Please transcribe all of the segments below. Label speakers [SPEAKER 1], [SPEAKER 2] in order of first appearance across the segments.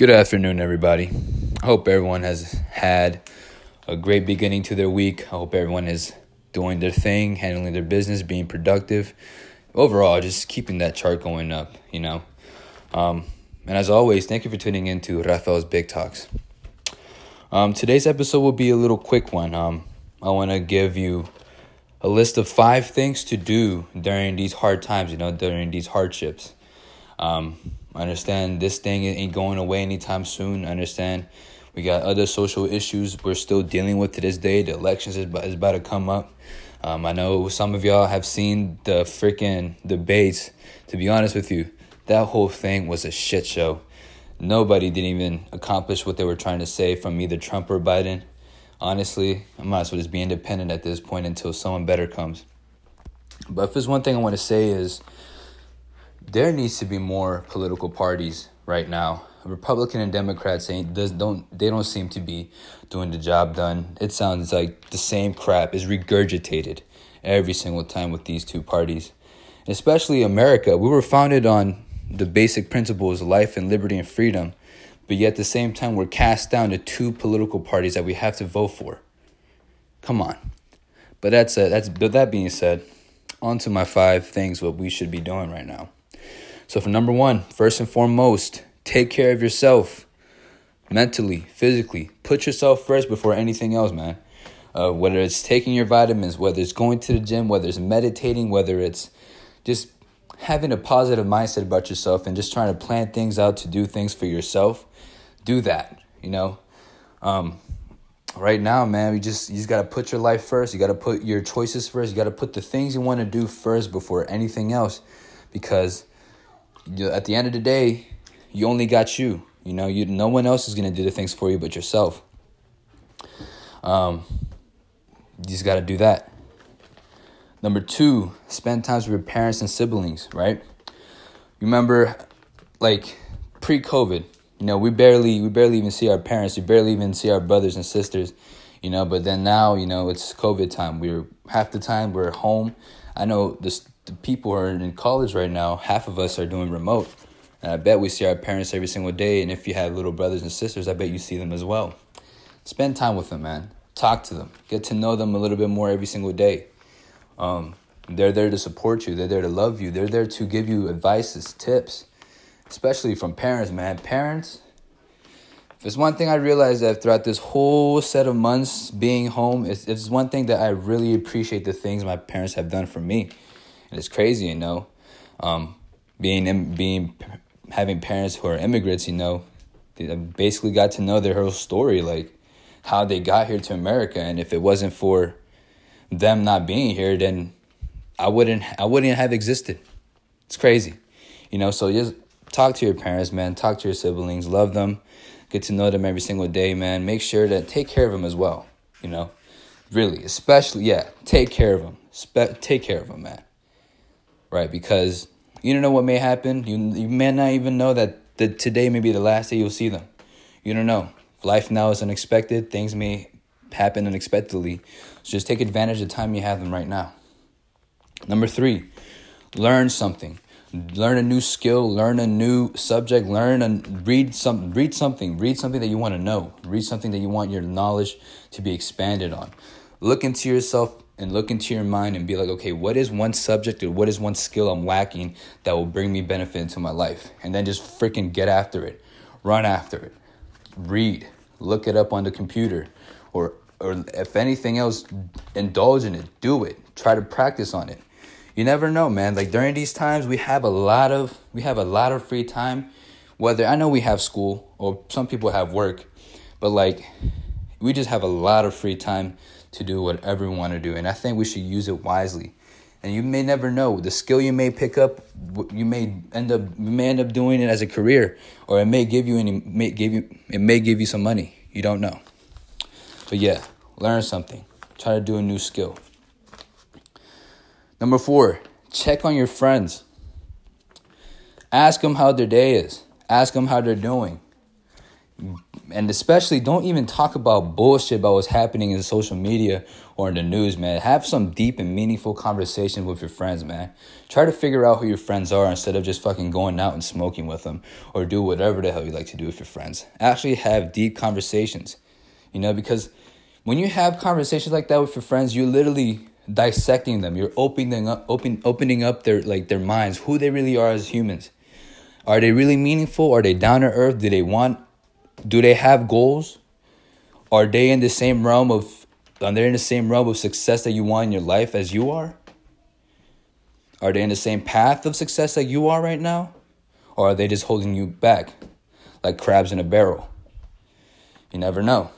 [SPEAKER 1] Good afternoon, everybody. I hope everyone has had a great beginning to their week. I hope everyone is doing their thing, handling their business, being productive. Overall, just keeping that chart going up, you know. Um, and as always, thank you for tuning in to Rafael's Big Talks. Um, today's episode will be a little quick one. Um, I want to give you a list of five things to do during these hard times, you know, during these hardships. Um, I understand this thing ain't going away anytime soon. I understand we got other social issues we're still dealing with to this day. The elections is about, is about to come up. Um, I know some of y'all have seen the freaking debates. To be honest with you, that whole thing was a shit show. Nobody didn't even accomplish what they were trying to say from either Trump or Biden. Honestly, I might as well just be independent at this point until someone better comes. But if there's one thing I want to say is there needs to be more political parties right now. Republican and Democrats ain't don't they don't seem to be doing the job done. It sounds like the same crap is regurgitated every single time with these two parties. Especially America. We were founded on the basic principles of life and liberty and freedom, but yet at the same time we're cast down to two political parties that we have to vote for. Come on. But that's uh, that's but that being said, on to my five things what we should be doing right now. So, for number one, first and foremost, take care of yourself mentally, physically. Put yourself first before anything else, man. Uh, whether it's taking your vitamins, whether it's going to the gym, whether it's meditating, whether it's just having a positive mindset about yourself and just trying to plan things out to do things for yourself, do that. You know, um, right now, man, we just you just gotta put your life first. You gotta put your choices first. You gotta put the things you want to do first before anything else, because at the end of the day, you only got you. You know, you no one else is gonna do the things for you but yourself. Um, you just got to do that. Number two, spend time with your parents and siblings. Right? Remember, like pre-COVID, you know, we barely we barely even see our parents. We barely even see our brothers and sisters. You know, but then now, you know, it's COVID time. We're half the time we're home. I know this the people who are in college right now, half of us are doing remote. And I bet we see our parents every single day. And if you have little brothers and sisters, I bet you see them as well. Spend time with them, man. Talk to them. Get to know them a little bit more every single day. Um, they're there to support you. They're there to love you. They're there to give you advices, tips, especially from parents, man. Parents, if it's one thing I realized that throughout this whole set of months being home, it's, it's one thing that I really appreciate the things my parents have done for me. It's crazy, you know, um, being being having parents who are immigrants, you know, they basically got to know their whole story, like how they got here to America. And if it wasn't for them not being here, then I wouldn't I wouldn't have existed. It's crazy, you know. So just talk to your parents, man. Talk to your siblings. Love them. Get to know them every single day, man. Make sure to take care of them as well. You know, really, especially yeah, take care of them. Spe- take care of them, man right? Because you don't know what may happen. You you may not even know that the, today may be the last day you'll see them. You don't know. Life now is unexpected. Things may happen unexpectedly. So just take advantage of the time you have them right now. Number three, learn something. Learn a new skill, learn a new subject, learn and read some read something, read something that you want to know, read something that you want your knowledge to be expanded on. Look into yourself and look into your mind and be like, okay, what is one subject or what is one skill I'm lacking that will bring me benefit into my life? And then just freaking get after it, run after it, read, look it up on the computer, or or if anything else, indulge in it, do it, try to practice on it. You never know, man. Like during these times, we have a lot of we have a lot of free time. Whether I know we have school or some people have work, but like we just have a lot of free time to do whatever we want to do. And I think we should use it wisely. And you may never know the skill you may pick up. You may end up you may end up doing it as a career, or it may give you any may give you it may give you some money. You don't know. But yeah, learn something. Try to do a new skill. Number four, check on your friends. Ask them how their day is. Ask them how they're doing. And especially don't even talk about bullshit about what's happening in social media or in the news, man. Have some deep and meaningful conversations with your friends, man. Try to figure out who your friends are instead of just fucking going out and smoking with them or do whatever the hell you like to do with your friends. Actually have deep conversations. You know, because when you have conversations like that with your friends, you're literally dissecting them. You're opening up open, opening up their like their minds, who they really are as humans. Are they really meaningful? Are they down to earth? Do they want do they have goals? Are they in the same realm of are they in the same realm of success that you want in your life as you are? Are they in the same path of success that you are right now? Or are they just holding you back like crabs in a barrel? You never know.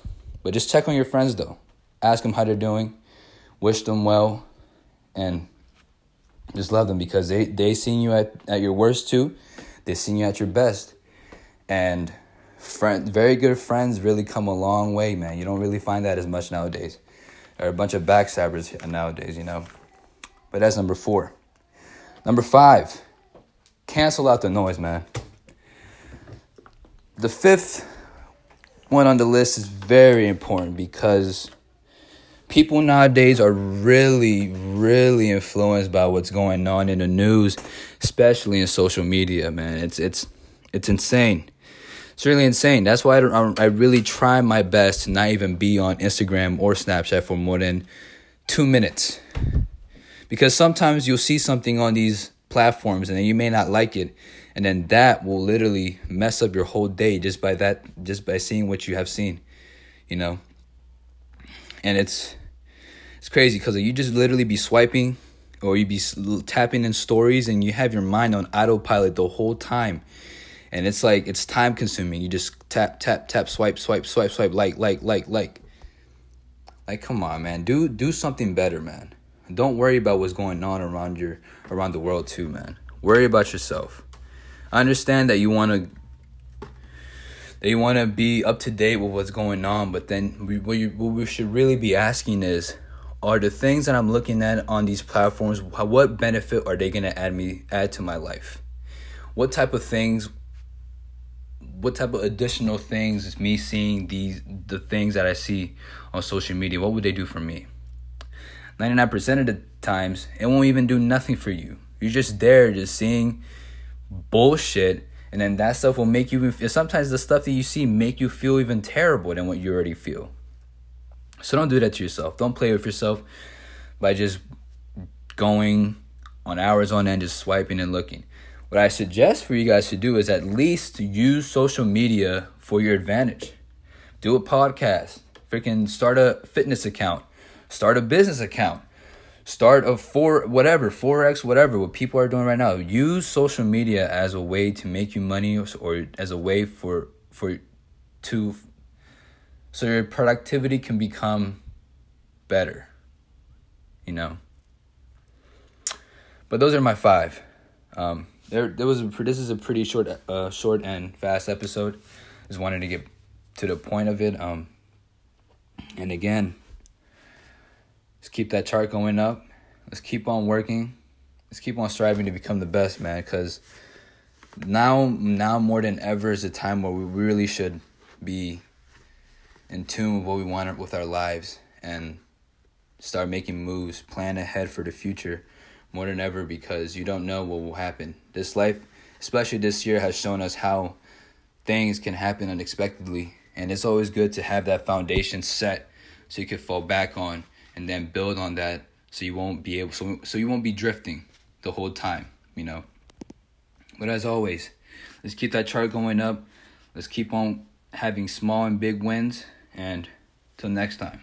[SPEAKER 1] But just check on your friends though. Ask them how they're doing, wish them well, and just love them because they they seen you at, at your worst too. They seen you at your best. And friend, very good friends really come a long way, man. You don't really find that as much nowadays. There are a bunch of backstabbers nowadays, you know. But that's number four. Number five, cancel out the noise, man. The fifth one on the list is very important because people nowadays are really, really influenced by what's going on in the news, especially in social media, man. It's it's it's insane. It's really insane. That's why I, I really try my best to not even be on Instagram or Snapchat for more than two minutes. Because sometimes you'll see something on these platforms and then you may not like it. And then that will literally mess up your whole day just by that, just by seeing what you have seen, you know? And it's, it's crazy because you just literally be swiping or you be tapping in stories and you have your mind on autopilot the whole time and it's like it's time consuming. You just tap tap tap swipe swipe swipe swipe like like like like. Like come on, man. Do do something better, man. Don't worry about what's going on around your around the world too, man. Worry about yourself. I understand that you want to that you want to be up to date with what's going on, but then we, what, you, what we should really be asking is are the things that I'm looking at on these platforms what benefit are they going to add me add to my life? What type of things what type of additional things is me seeing these the things that I see on social media? What would they do for me? 99% of the times, it won't even do nothing for you. You're just there, just seeing bullshit, and then that stuff will make you. Sometimes the stuff that you see make you feel even terrible than what you already feel. So don't do that to yourself. Don't play with yourself by just going on hours on end, just swiping and looking. What I suggest for you guys to do is at least use social media for your advantage. Do a podcast, freaking start a fitness account, start a business account, start a four whatever, forex whatever what people are doing right now. Use social media as a way to make you money or as a way for for to so your productivity can become better. You know. But those are my five. Um, there there was a, this is a pretty short uh short and fast episode. Just wanted to get to the point of it. Um, and again, let's keep that chart going up. Let's keep on working. Let's keep on striving to become the best, man. Because now, now more than ever is a time where we really should be in tune with what we want with our lives and start making moves, plan ahead for the future more than ever because you don't know what will happen. This life, especially this year, has shown us how things can happen unexpectedly. And it's always good to have that foundation set so you can fall back on and then build on that so you won't be able so, so you won't be drifting the whole time, you know. But as always, let's keep that chart going up. Let's keep on having small and big wins and till next time.